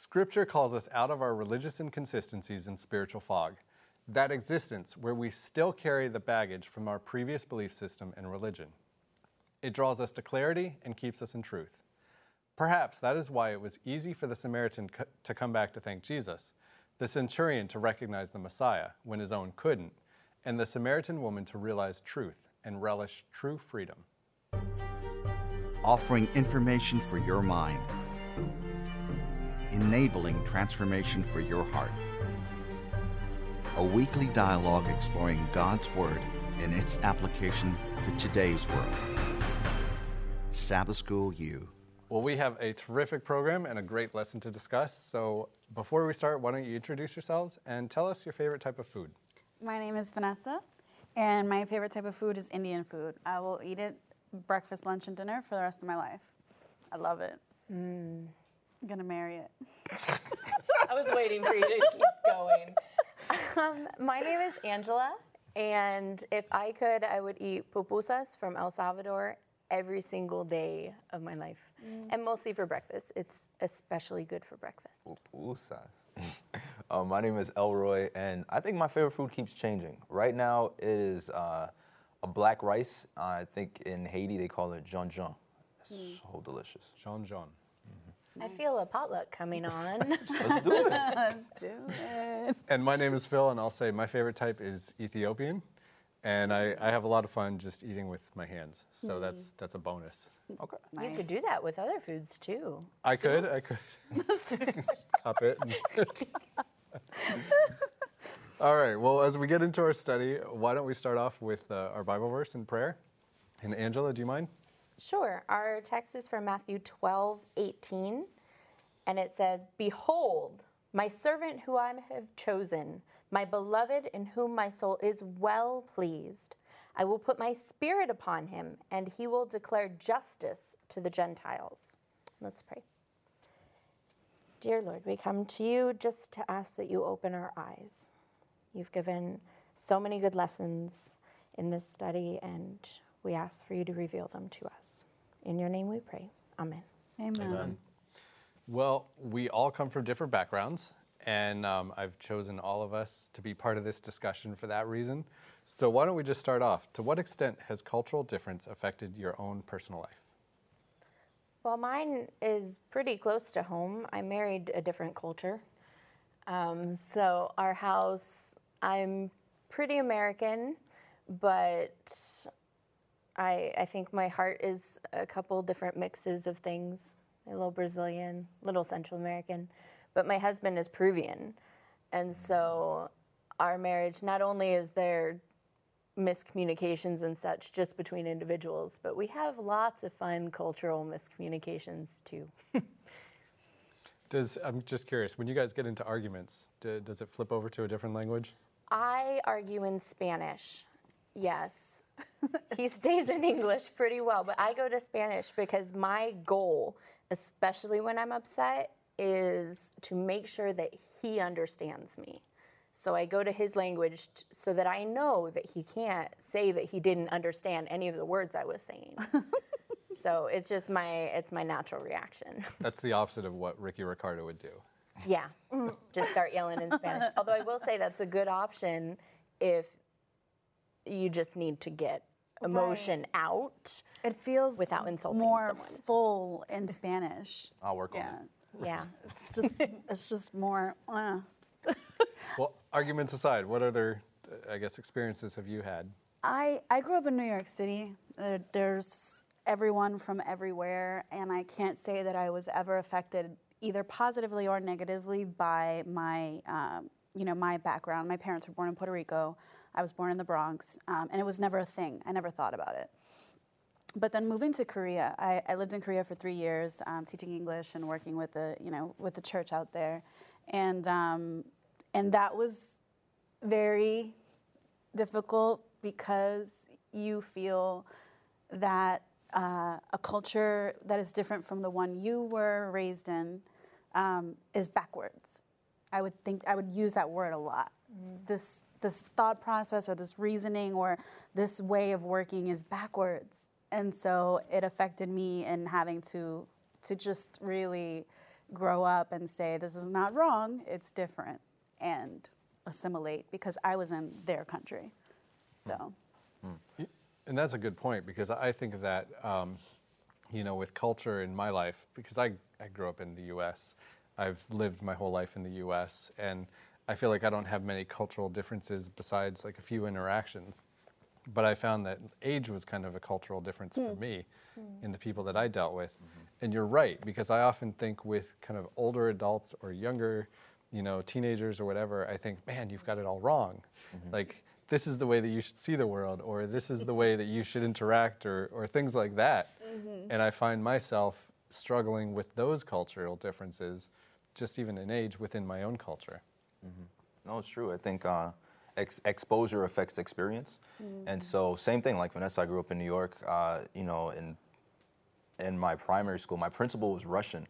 Scripture calls us out of our religious inconsistencies and spiritual fog, that existence where we still carry the baggage from our previous belief system and religion. It draws us to clarity and keeps us in truth. Perhaps that is why it was easy for the Samaritan to come back to thank Jesus, the centurion to recognize the Messiah when his own couldn't, and the Samaritan woman to realize truth and relish true freedom. Offering information for your mind enabling transformation for your heart. A weekly dialogue exploring God's Word and its application for today's world. Sabbath School U. Well, we have a terrific program and a great lesson to discuss. So, before we start, why don't you introduce yourselves and tell us your favorite type of food? My name is Vanessa, and my favorite type of food is Indian food. I will eat it breakfast, lunch, and dinner for the rest of my life. I love it. Mm. I'm gonna marry it. I was waiting for you to keep going. Um, my name is Angela, and if I could, I would eat pupusas from El Salvador every single day of my life, mm. and mostly for breakfast. It's especially good for breakfast. Pupusas. um, my name is Elroy, and I think my favorite food keeps changing. Right now, it is uh, a black rice. I think in Haiti they call it djon djon. It's mm. so delicious. djon djon. I feel a potluck coming on. Let's do it. Let's do it. And my name is Phil, and I'll say my favorite type is Ethiopian. And I, I have a lot of fun just eating with my hands. So mm. that's that's a bonus. Okay. Nice. You could do that with other foods too. I Soups. could, I could. Cup it. All right, well, as we get into our study, why don't we start off with uh, our Bible verse and prayer? And Angela, do you mind? Sure. Our text is from Matthew 12, 18, and it says, Behold, my servant who I have chosen, my beloved in whom my soul is well pleased. I will put my spirit upon him, and he will declare justice to the Gentiles. Let's pray. Dear Lord, we come to you just to ask that you open our eyes. You've given so many good lessons in this study, and we ask for you to reveal them to us. In your name we pray. Amen. Amen. Amen. Well, we all come from different backgrounds, and um, I've chosen all of us to be part of this discussion for that reason. So, why don't we just start off? To what extent has cultural difference affected your own personal life? Well, mine is pretty close to home. I married a different culture. Um, so, our house, I'm pretty American, but I, I think my heart is a couple different mixes of things a little Brazilian, a little Central American. But my husband is Peruvian. And so our marriage, not only is there miscommunications and such just between individuals, but we have lots of fun cultural miscommunications too. does I'm just curious, when you guys get into arguments, do, does it flip over to a different language? I argue in Spanish. Yes. he stays in English pretty well, but I go to Spanish because my goal, especially when I'm upset, is to make sure that he understands me. So I go to his language t- so that I know that he can't say that he didn't understand any of the words I was saying. so it's just my it's my natural reaction. That's the opposite of what Ricky Ricardo would do. Yeah, just start yelling in Spanish. Although I will say that's a good option if you just need to get emotion right. out. It feels without insulting more someone. full in Spanish. I'll work yeah. on it. Yeah, it's just it's just more. Uh. well, arguments aside, what other, I guess, experiences have you had? I I grew up in New York City. Uh, there's everyone from everywhere, and I can't say that I was ever affected either positively or negatively by my um, you know my background. My parents were born in Puerto Rico. I was born in the Bronx, um, and it was never a thing. I never thought about it. But then moving to Korea, I, I lived in Korea for three years, um, teaching English and working with the, you know, with the church out there, and um, and that was very difficult because you feel that uh, a culture that is different from the one you were raised in um, is backwards. I would think I would use that word a lot. Mm. This this thought process or this reasoning or this way of working is backwards. And so it affected me in having to to just really grow up and say, this is not wrong, it's different, and assimilate because I was in their country. So, And that's a good point because I think of that, um, you know, with culture in my life, because I, I grew up in the US. I've lived my whole life in the US, and I feel like I don't have many cultural differences besides like a few interactions. But I found that age was kind of a cultural difference for hmm. me hmm. in the people that I dealt with. Mm-hmm. And you're right, because I often think with kind of older adults or younger, you know, teenagers or whatever, I think, man, you've got it all wrong. Mm-hmm. Like, this is the way that you should see the world, or this is the way that you should interact, or, or things like that. Mm-hmm. And I find myself struggling with those cultural differences, just even in age within my own culture. No, it's true. I think uh, ex- exposure affects experience, and so same thing. Like Vanessa, I grew up in New York. Uh, you know, in in my primary school, my principal was Russian.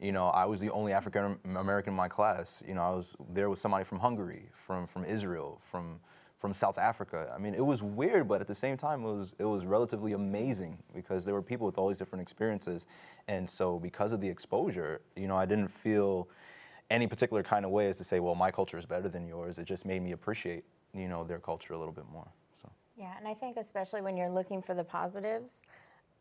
You know, I was the only African American in my class. You know, I was there with somebody from Hungary, from from Israel, from from South Africa. I mean, it was weird, but at the same time, it was it was relatively amazing because there were people with all these different experiences, and so because of the exposure, you know, I didn't feel any particular kind of way as to say, well, my culture is better than yours. It just made me appreciate, you know, their culture a little bit more. So. Yeah, and I think especially when you're looking for the positives,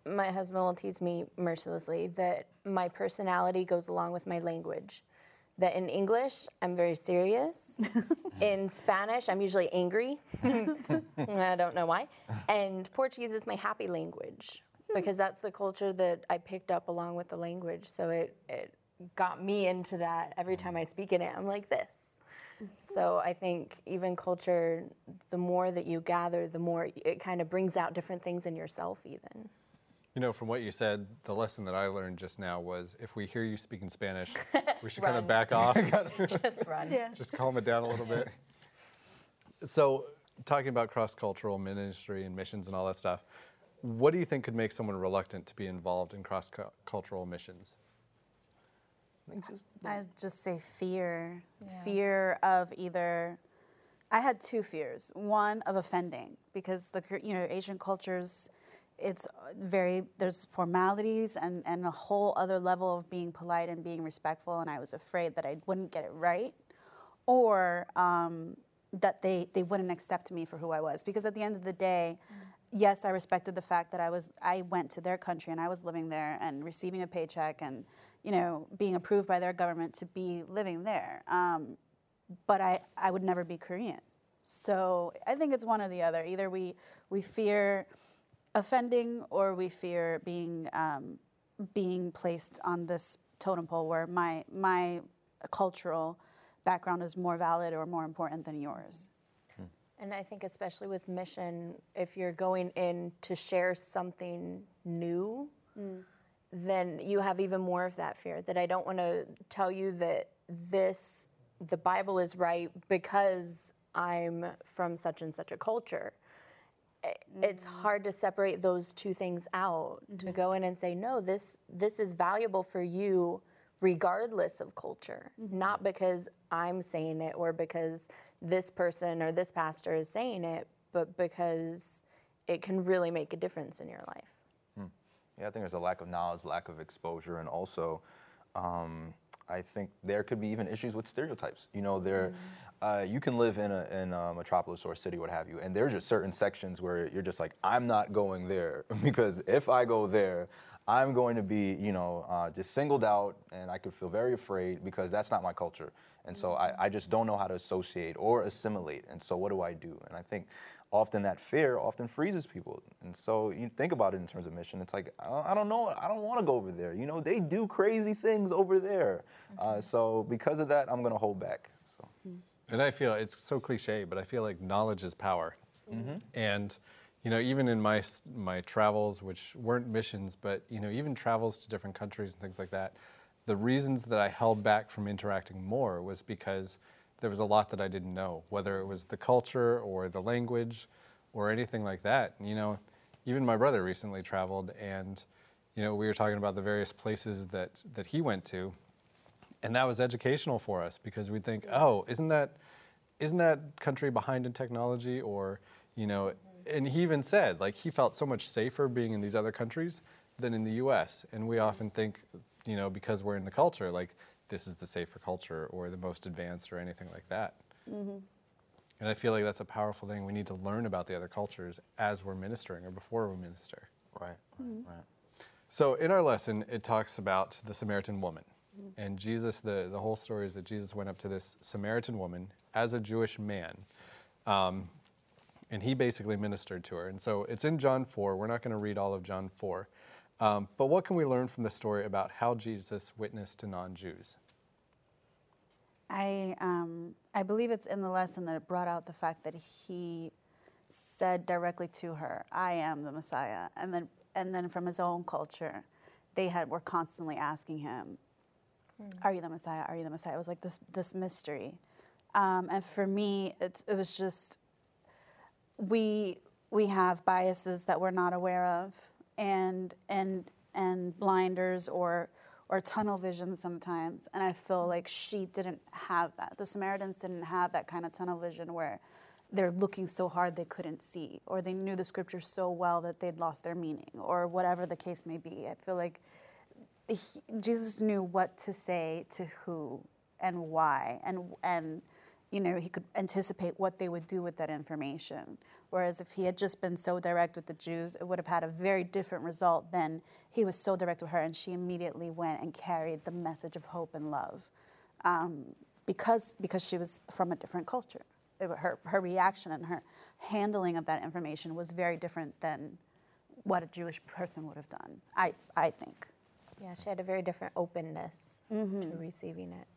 my husband will tease me mercilessly that my personality goes along with my language. That in English, I'm very serious. in Spanish, I'm usually angry. I don't know why. And Portuguese is my happy language because that's the culture that I picked up along with the language. So it, it got me into that. Every time mm. I speak in it, I'm like this. Mm-hmm. So I think even culture, the more that you gather, the more it kind of brings out different things in yourself, even. You know, from what you said, the lesson that I learned just now was if we hear you speaking Spanish, we should kind of back off, Just run. yeah. just calm it down a little bit. So, talking about cross cultural ministry and missions and all that stuff, what do you think could make someone reluctant to be involved in cross cultural missions? I think just I'd just say fear. Fear of either. I had two fears. One of offending because the you know Asian cultures, it's very there's formalities and and a whole other level of being polite and being respectful, and I was afraid that I wouldn't get it right, or um, that they they wouldn't accept me for who I was because at the end of the day. Yes, I respected the fact that I was I went to their country and I was living there and receiving a paycheck and you know being approved by their government to be living there. Um, but I, I would never be Korean. So I think it's one or the other. Either we we fear offending or we fear being um, being placed on this totem pole where my my cultural background is more valid or more important than yours. And I think, especially with mission, if you're going in to share something new, then you have even more of that fear. That I don't want to tell you that this, the Bible is right because I'm from such and such a culture. It's mm-hmm. hard to separate those two things out. To mm-hmm. go in and say, no, this this is valuable for you, regardless of culture, mm-hmm. not because I'm saying it or because this person or this pastor is saying it, but because it can really make a difference in your life. Yeah, I think there's a lack of knowledge, lack of exposure, and also um, I think there could be even issues with stereotypes. You know, there uh, you can live in a, in a metropolis or a city, what have you, and there's just certain sections where you're just like, I'm not going there because if I go there, I'm going to be, you know, uh, just singled out, and I could feel very afraid because that's not my culture, and so I, I just don't know how to associate or assimilate. And so, what do I do? And I think often that fear often freezes people. And so you think about it in terms of mission. It's like I don't, know. I don't want to go over there. You know, they do crazy things over there. Uh, mm-hmm. so because of that, I'm going to hold back. So mm-hmm. And I feel it's so cliche, but I feel like knowledge is power. Mm-hmm. And you know, even in my my travels, which weren't missions, but you know, even travels to different countries and things like that, the reasons that I held back from interacting more was because there was a lot that I didn't know, whether it was the culture or the language or anything like that. You know, even my brother recently traveled, and you know, we were talking about the various places that that he went to, and that was educational for us because we'd think, oh, isn't that isn't that country behind in technology or you know and he even said like he felt so much safer being in these other countries than in the US. And we often think, you know, because we're in the culture, like this is the safer culture or the most advanced or anything like that. Mm-hmm. And I feel like that's a powerful thing. We need to learn about the other cultures as we're ministering or before we minister. Right. Right. Mm-hmm. So in our lesson, it talks about the Samaritan woman. Mm-hmm. And Jesus, the, the whole story is that Jesus went up to this Samaritan woman as a Jewish man. Um, and he basically ministered to her. And so it's in John 4. We're not going to read all of John 4. Um, but what can we learn from the story about how Jesus witnessed to non Jews? I um, I believe it's in the lesson that it brought out the fact that he said directly to her, "I am the Messiah," and then and then from his own culture, they had were constantly asking him, "Are you the Messiah? Are you the Messiah?" It was like this this mystery, um, and for me, it's, it was just we we have biases that we're not aware of, and and and blinders or or tunnel vision sometimes. And I feel mm-hmm. like she didn't have that. The Samaritans didn't have that kind of tunnel vision where they're looking so hard they couldn't see, or they knew the scripture so well that they'd lost their meaning, or whatever the case may be. I feel like he, Jesus knew what to say to who and why, and and you know he could anticipate what they would do with that information. Whereas if he had just been so direct with the Jews, it would have had a very different result than he was so direct with her, and she immediately went and carried the message of hope and love, um, because because she was from a different culture. It, her her reaction and her handling of that information was very different than what a Jewish person would have done. I I think. Yeah, she had a very different openness to receiving it.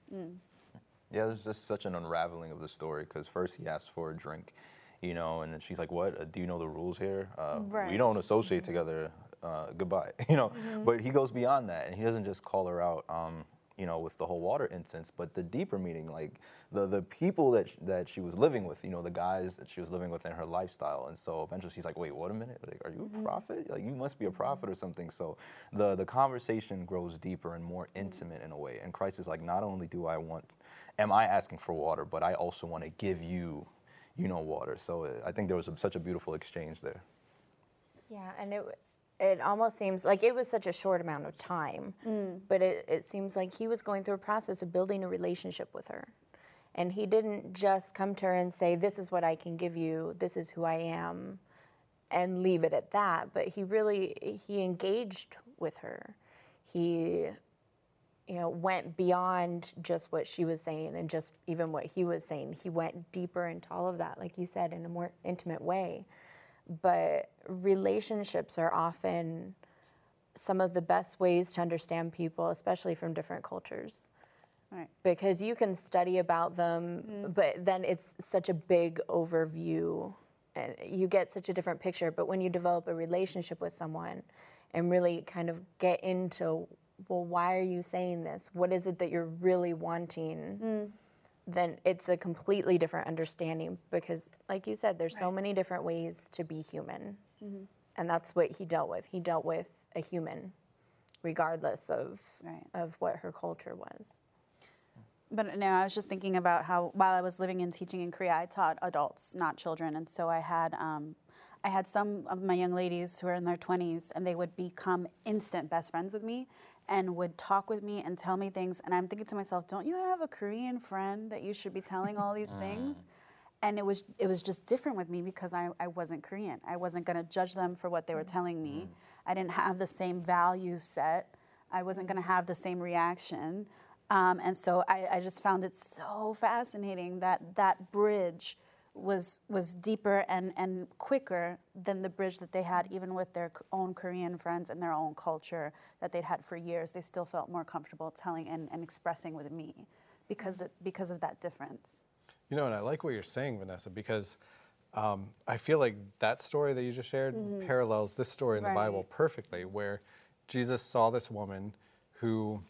Yeah, there's just such an unraveling of the story because first he asks for a drink, you know, and then she's like, "What? Uh, do you know the rules here? Uh, We don't associate together. Uh, goodbye." You know, but he goes beyond that, and he doesn't just call her out, um, you know, with the whole water instance, but the deeper meaning, like the the people that sh- that she was living with, you know, the guys that she was living with in her lifestyle, and so eventually she's like, "Wait, what a minute? Like, are you a prophet? Like, you must be a prophet or something." So the the conversation grows deeper and more intimate in a way, and Christ is like, "Not only do I want am I asking for water, but I also want to give you, you know, water. So uh, I think there was a, such a beautiful exchange there. Yeah, and it it almost seems like it was such a short amount of time, but it, it seems like he was going through a process of building a relationship with her. And he didn't just come to her and say, This is what I can give you, this is who I am, and leave it at that. But he really he engaged with her. He you know, went beyond just what she was saying and just even what he was saying. He went deeper into all of that, like you said, in a more intimate way. But relationships are often some of the best ways to understand people, especially from different cultures. Right. Because you can study about them, mm-hmm. but then it's such a big overview and you get such a different picture. But when you develop a relationship with someone and really kind of get into, well, why are you saying this? What is it that you're really wanting? Then it's a completely different understanding because, like you said, there's so many different ways to be human. And that's what he dealt with. He dealt with a human, regardless of, Right. of what her culture was. But no, I was just thinking about how while I was living and teaching in Korea, I taught adults, not children, and so I had um, I had some of my young ladies who are in their 20s, and they would become instant best friends with me, and would talk with me and tell me things. And I'm thinking to myself, don't you have a Korean friend that you should be telling all these things? And it was it was just different with me because I, I wasn't Korean. I wasn't going to judge them for what they were telling me. I didn't have the same value set. I wasn't going to have the same reaction. Um, and so I, I just found it so fascinating that that bridge was was deeper and, and quicker than the bridge that they had even with their own Korean friends and their own culture that they'd had for years. They still felt more comfortable telling and, and expressing with me because it, because of that difference. You know, and I like what you're saying, Vanessa, because um, I feel like that story that you just shared parallels this story in the Bible perfectly, where Jesus saw this woman who,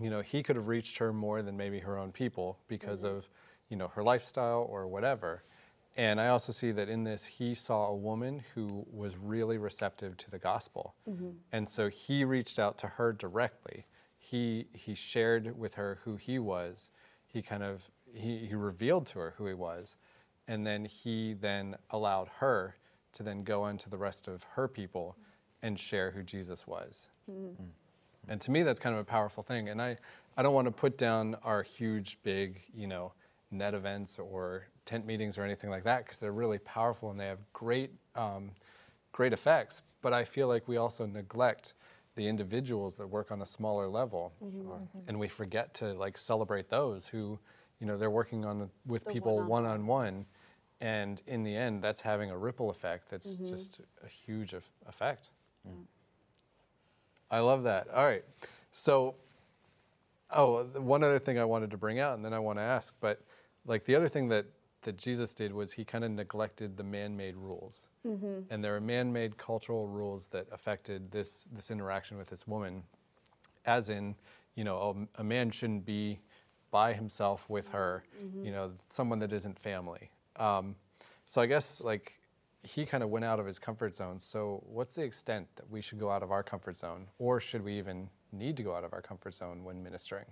you know, he could have reached her more than maybe her own people because of, you know, her lifestyle or whatever. And I also see that in this, he saw a woman who was really receptive to the gospel. Mm-hmm. And so he reached out to her directly. He, he shared with her who he was. He kind of, he, he revealed to her who he was. And then he then allowed her to then go on to the rest of her people and share who Jesus was. Mm-hmm. Mm. And to me, that's kind of a powerful thing. And I, I don't want to put down our huge, big, you know, net events or tent meetings or anything like that because they're really powerful and they have great, um, great effects. But I feel like we also neglect the individuals that work on a smaller level, mm-hmm. Uh, mm-hmm. and we forget to like celebrate those who, you know, they're working on the, with people one on one, and in the end, that's having a ripple effect. That's mm-hmm. just a huge eff- effect. I love that. All right. So, oh, the one other thing I wanted to bring out, and then I want to ask, but like the other thing that that Jesus did was he kind of neglected the man-made rules, and there are man-made cultural rules that affected this this interaction with this woman, as in, you know, a, a man shouldn't be by himself with her, you know, someone that isn't family. Um, so I guess like he kind of went out of his comfort zone. So, what's the extent that we should go out of our comfort zone, or should we even need to go out of our comfort zone when ministering?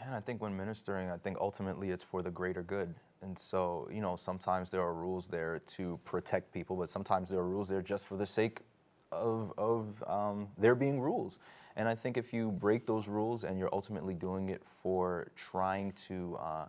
Man, I think when ministering, I think ultimately it's for the greater good. And so, you know, sometimes there are rules there to protect people, but sometimes there are rules there just for the sake of, of um, there being rules. And I think if you break those rules and you're ultimately doing it for trying to uh,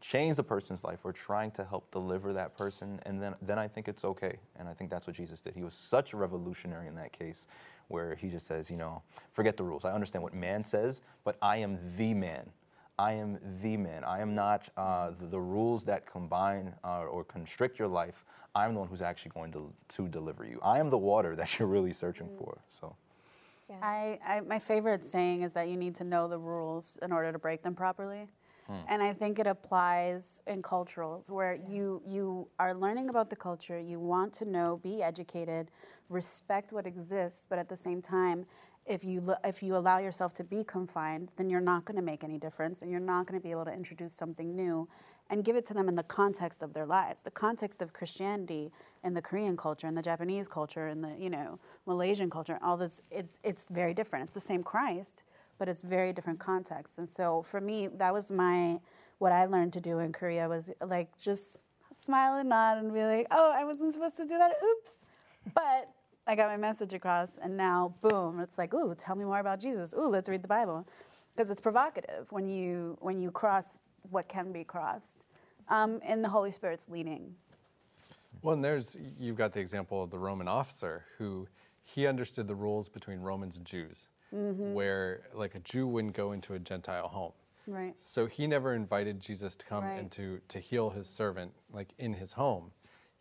change the person's life or trying to help deliver that person, and then, then I think it's okay. And I think that's what Jesus did. He was such a revolutionary in that case where he just says, you know, forget the rules. I understand what man says, but I am the man. I am the man. I am not uh, the, the rules that combine uh, or constrict your life. I'm the one who's actually going to, to deliver you. I am the water that you're really searching for. So, I, I my favorite saying is that you need to know the rules in order to break them properly. And I think it applies in culturals where you you are learning about the culture, you want to know, be educated, respect what exists, but at the same time, if you if you allow yourself to be confined, then you're not going to make any difference and you're not going to be able to introduce something new and give it to them in the context of their lives. The context of Christianity and the Korean culture and the Japanese culture and the, you know, Malaysian culture, all this it's it's very different. It's the same Christ, but it's very different contexts. And so for me, that was my what I learned to do in Korea was like just smile and nod and be like, "Oh, I wasn't supposed to do that. Oops." But I got my message across, and now, boom! It's like, "Ooh, tell me more about Jesus. Ooh, let's read the Bible," because it's provocative when you when you cross what can be crossed, um, and the Holy Spirit's leading. Well, and there's you've got the example of the Roman officer who he understood the rules between Romans and Jews, where like a Jew wouldn't go into a Gentile home. Right. So he never invited Jesus to come Right. and to, to heal his servant like in his home.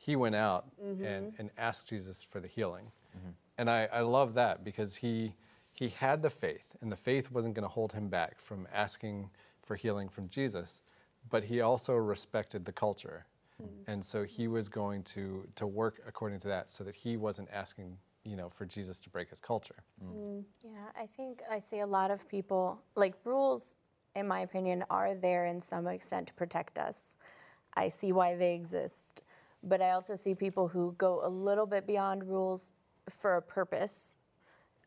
He went out mm-hmm. and, and asked Jesus for the healing. Mm-hmm. And I, I love that because he he had the faith and the faith wasn't going to hold him back from asking for healing from Jesus, but he also respected the culture. Mm-hmm. And so he was going to to work according to that so that he wasn't asking, you know, for Jesus to break his culture. Mm. Yeah, I think I see a lot of people, like rules, in my opinion, are there in some extent to protect us. I see why they exist. But I also see people who go a little bit beyond rules for a purpose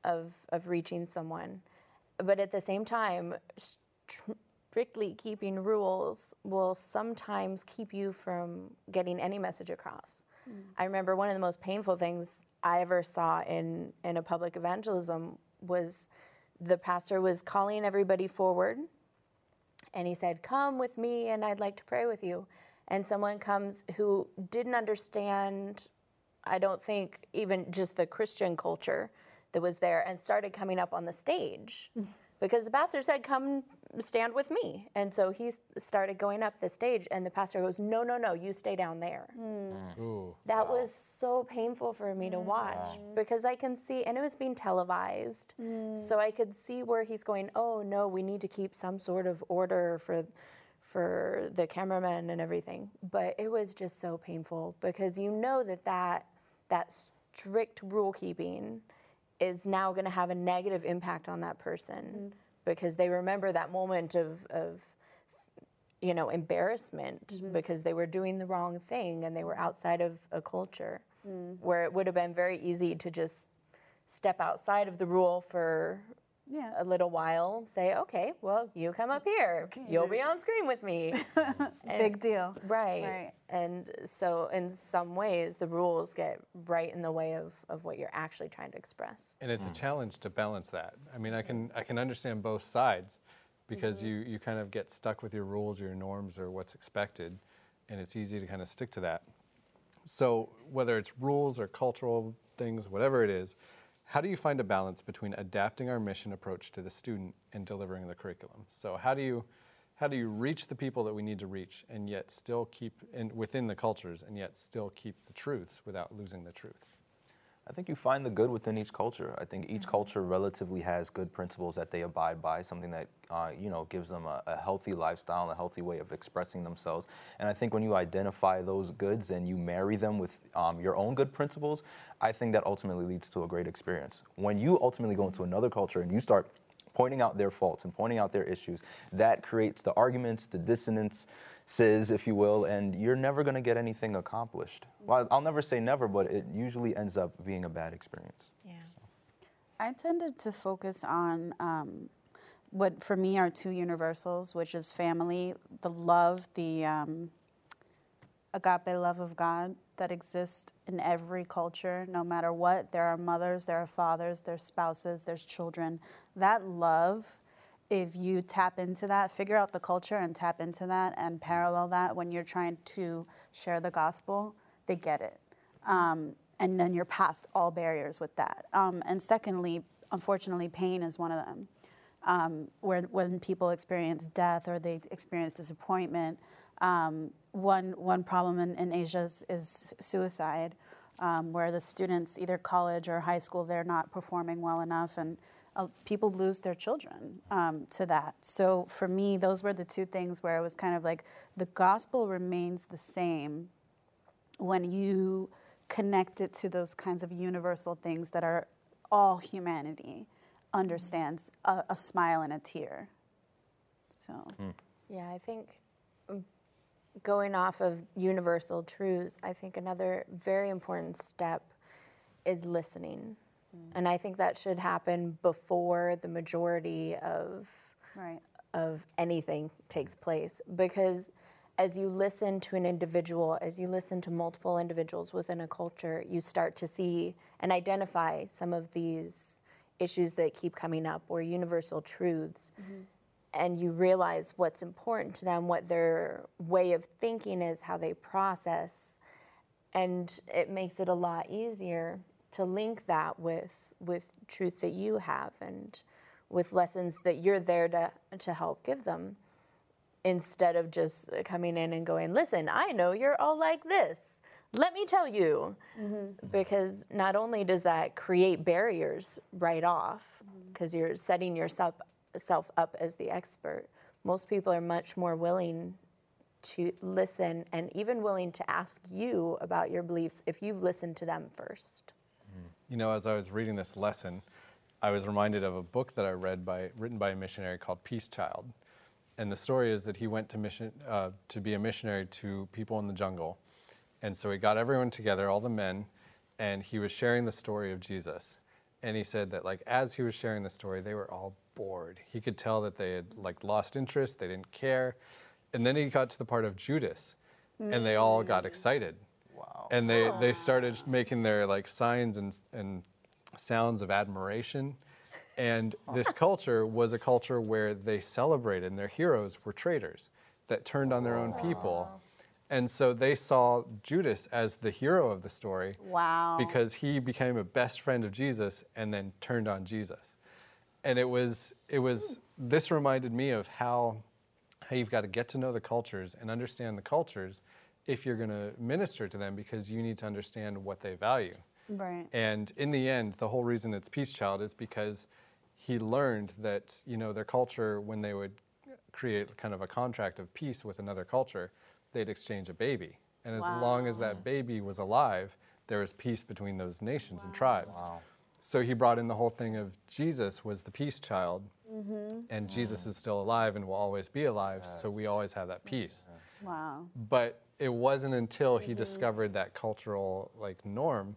of, of reaching someone. But at the same time, strictly keeping rules will sometimes keep you from getting any message across. Mm. I remember one of the most painful things I ever saw in, in a public evangelism was the pastor was calling everybody forward and he said, Come with me and I'd like to pray with you. And someone comes who didn't understand, I don't think, even just the Christian culture that was there and started coming up on the stage mm-hmm. because the pastor said, Come stand with me. And so he started going up the stage and the pastor goes, No, no, no, you stay down there. Mm. Mm. Ooh. That was so painful for me to mm. watch because I can see, and it was being televised. So I could see where he's going, oh no, we need to keep some sort of order for for the cameramen and everything. But it was just so painful because you know that that, that strict rule keeping is now going to have a negative impact on that person mm-hmm. because they remember that moment of, of you know, embarrassment mm-hmm. because they were doing the wrong thing and they were outside of a culture mm. where it would have been very easy to just step outside of the rule for Yeah. a little while say, okay, well, you come up here. You'll be on screen with me. Big deal. Right. Right. And so, in some ways, the rules get right in the way of, of what you're actually trying to express. And it's a mm. challenge to balance that. I mean, I can I can understand both sides because mm-hmm. you you kind of get stuck with your rules or your norms or what's expected, and it's easy to kind of stick to that. So whether it's rules or cultural things, whatever it is, how do you find a balance between adapting our mission approach to the student and delivering the curriculum? So how do you how do you reach the people that we need to reach and yet still keep in within the cultures and yet still keep the truths without losing the truths? I think you find the good within each culture. I think each culture relatively has good principles that they abide by, something that uh, you know gives them a, a healthy lifestyle, a healthy way of expressing themselves. And I think when you identify those goods and you marry them with um, your own good principles, I think that ultimately leads to a great experience. When you ultimately go into another culture and you start pointing out their faults and pointing out their issues, that creates the arguments, the dissonance, says, if you will, and you're never going to get anything accomplished. Well, I'll never say never, but it usually ends up being a bad experience. Yeah. I tended to focus on um, what for me are two universals, which is family, the love, the um, agape love of God that exists in every culture, no matter what. There are mothers, there are fathers, there's spouses, there's children. That love, if you tap into that, figure out the culture and tap into that and parallel that when you're trying to share the gospel, they get it. Um, and then you're past all barriers with that. Um, and secondly, unfortunately, pain is one of them. Um, where when people experience death or they experience disappointment, um, one one problem in, in Asia is, is suicide, um, where the students, either college or high school, they're not performing well enough, and uh, people lose their children um, to that. So for me, those were the two things where it was kind of like the gospel remains the same when you connect it to those kinds of universal things that are all humanity understands a, a smile and a tear. So, Yeah, I think mm, going off of universal truths, I think another very important step is listening. Mm. And I think that should happen before the majority of right. of anything takes place because as you listen to an individual, as you listen to multiple individuals within a culture, you start to see and identify some of these issues that keep coming up or universal truths. Mm-hmm. And you realize what's important to them, what their way of thinking is, how they process. And it makes it a lot easier to link that with, with truth that you have and with lessons that you're there to, to help give them instead of just coming in and going, listen, I know you're all like this. Let me tell you. Mm-hmm. Because not only does that create barriers right off, mm-hmm. because you're setting yourself self up as the expert, most people are much more willing to listen and even willing to ask you about your beliefs if you've listened to them first. You know, as I was reading this lesson, I was reminded of a book that I read by written by a missionary called Peace Child, and the story is that he went to mission uh, to be a missionary to people in the jungle, and so he got everyone together, all the men, and he was sharing the story of Jesus, and he said that like as he was sharing the story, they were all bored. He could tell that they had like lost interest, they didn't care, and then he got to the part of Judas, and they all got excited. Wow. And they, they started making their like signs and, and sounds of admiration. And this culture was a culture where they celebrated and their heroes were traitors that turned on their own people. And so they saw Judas as the hero of the story Wow. because he became a best friend of Jesus and then turned on Jesus. And it was it was hmm. this reminded me of how how you've got to get to know the cultures and understand the cultures if you're going to minister to them because you need to understand what they value. right. And in the end, the whole reason it's Peace Child is because he learned that, you know, their culture, when they would create kind of a contract of peace with another culture, they'd exchange a baby. And as long as that baby was alive, there was peace between those nations and tribes. Wow. So he brought in the whole thing of Jesus was the peace child, mm-hmm. and mm. Jesus is still alive and will always be alive, so we always have that peace Wow. but it wasn't until he mm-hmm. discovered that cultural like norm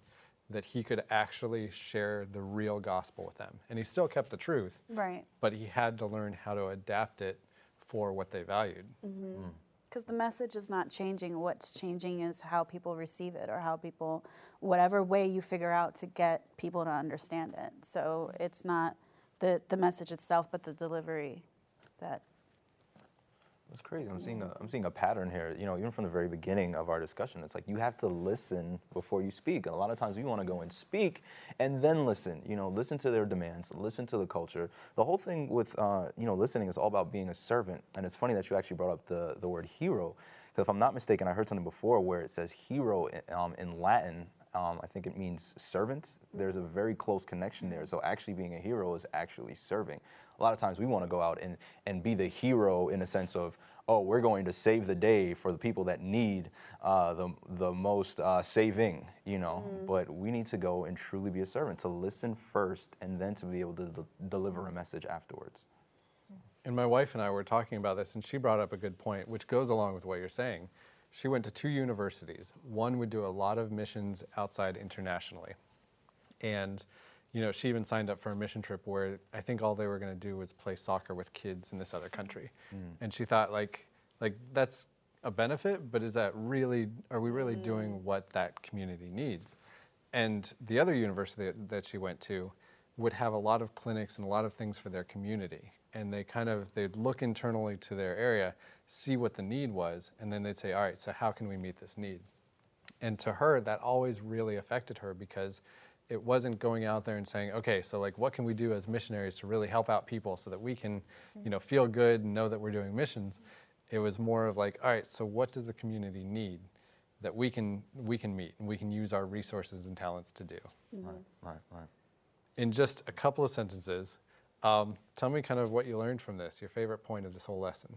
that he could actually share the real gospel with them. And he still kept the truth, Right. but he had to learn how to adapt it for what they valued. Mm-hmm. Mm. Because the message is not changing. What's changing is how people receive it or how people, whatever way you figure out to get people to understand it. So it's not the, the message itself, but the delivery that That's crazy. I'm seeing a I'm seeing a pattern here. You know, even from the very beginning of our discussion, it's like you have to listen before you speak. And a lot of times we want to go and speak and then listen. You know, listen to their demands, listen to the culture. The whole thing with uh, you know listening is all about being a servant. And it's funny that you actually brought up the the word hero, because if I'm not mistaken, I heard something before where it says hero in- um, in Latin. Um, I think it means servant. There's a very close connection there. So actually being a hero is actually serving. A lot of times we want to go out and, and be the hero in a sense of, oh, we're going to save the day for the people that need uh, the, the most uh, saving, you know. But we need to go and truly be a servant, to listen first and then to be able to de- deliver a message afterwards. And my wife and I were talking about this, and she brought up a good point, which goes along with what you're saying. She went to two universities. One would do a lot of missions outside internationally. And, you know, she even signed up for a mission trip where I think all they were going to do was play soccer with kids in this other country. Mm. And she thought, like, like that's a benefit, but is that really, are we really doing mm. what that community needs? And the other university that, that she went to would have a lot of clinics and a lot of things for their community. And they kind of, they'd look internally to their area, see what the need was, and then they'd say, all right, so how can we meet this need? And to her, that always really affected her because it wasn't going out there and saying, okay, so like what can we do as missionaries to really help out people so that we can, you know, feel good and know that we're doing missions. It was more of like, all right, so what does the community need that we can we can meet and we can use our resources and talents to do? Right, right, right. In just a couple of sentences, um, tell me kind of what you learned from this, your favorite point of this whole lesson.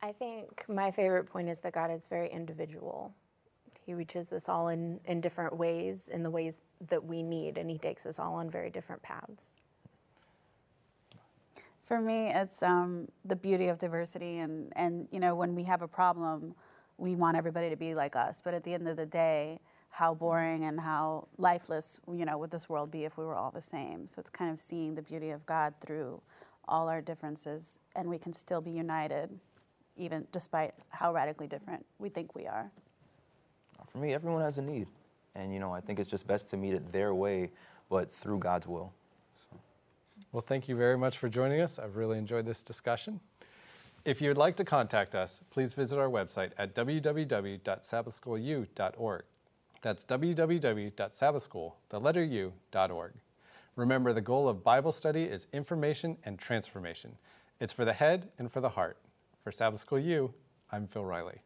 I think my favorite point is that God is very individual. He reaches us all in, in different ways, in the ways that we need, and He takes us all on very different paths. For me, it's um, the beauty of diversity, and and you know when we have a problem, we want everybody to be like us. But at the end of the day, how boring and how lifeless you know would this world be if we were all the same? So it's kind of seeing the beauty of God through all our differences, and we can still be united, even despite how radically different we think we are. For me, everyone has a need. And, you know, I think it's just best to meet it their way, but through God's will. Well, thank you very much for joining us. I've really enjoyed this discussion. If you would like to contact us, please visit our website at www.sabbathschoolu.org. That's www.sabbathschool, the letter U.org. Remember, the goal of Bible study is information and transformation. It's for the head and for the heart. For Sabbath School U, I'm Phil Riley.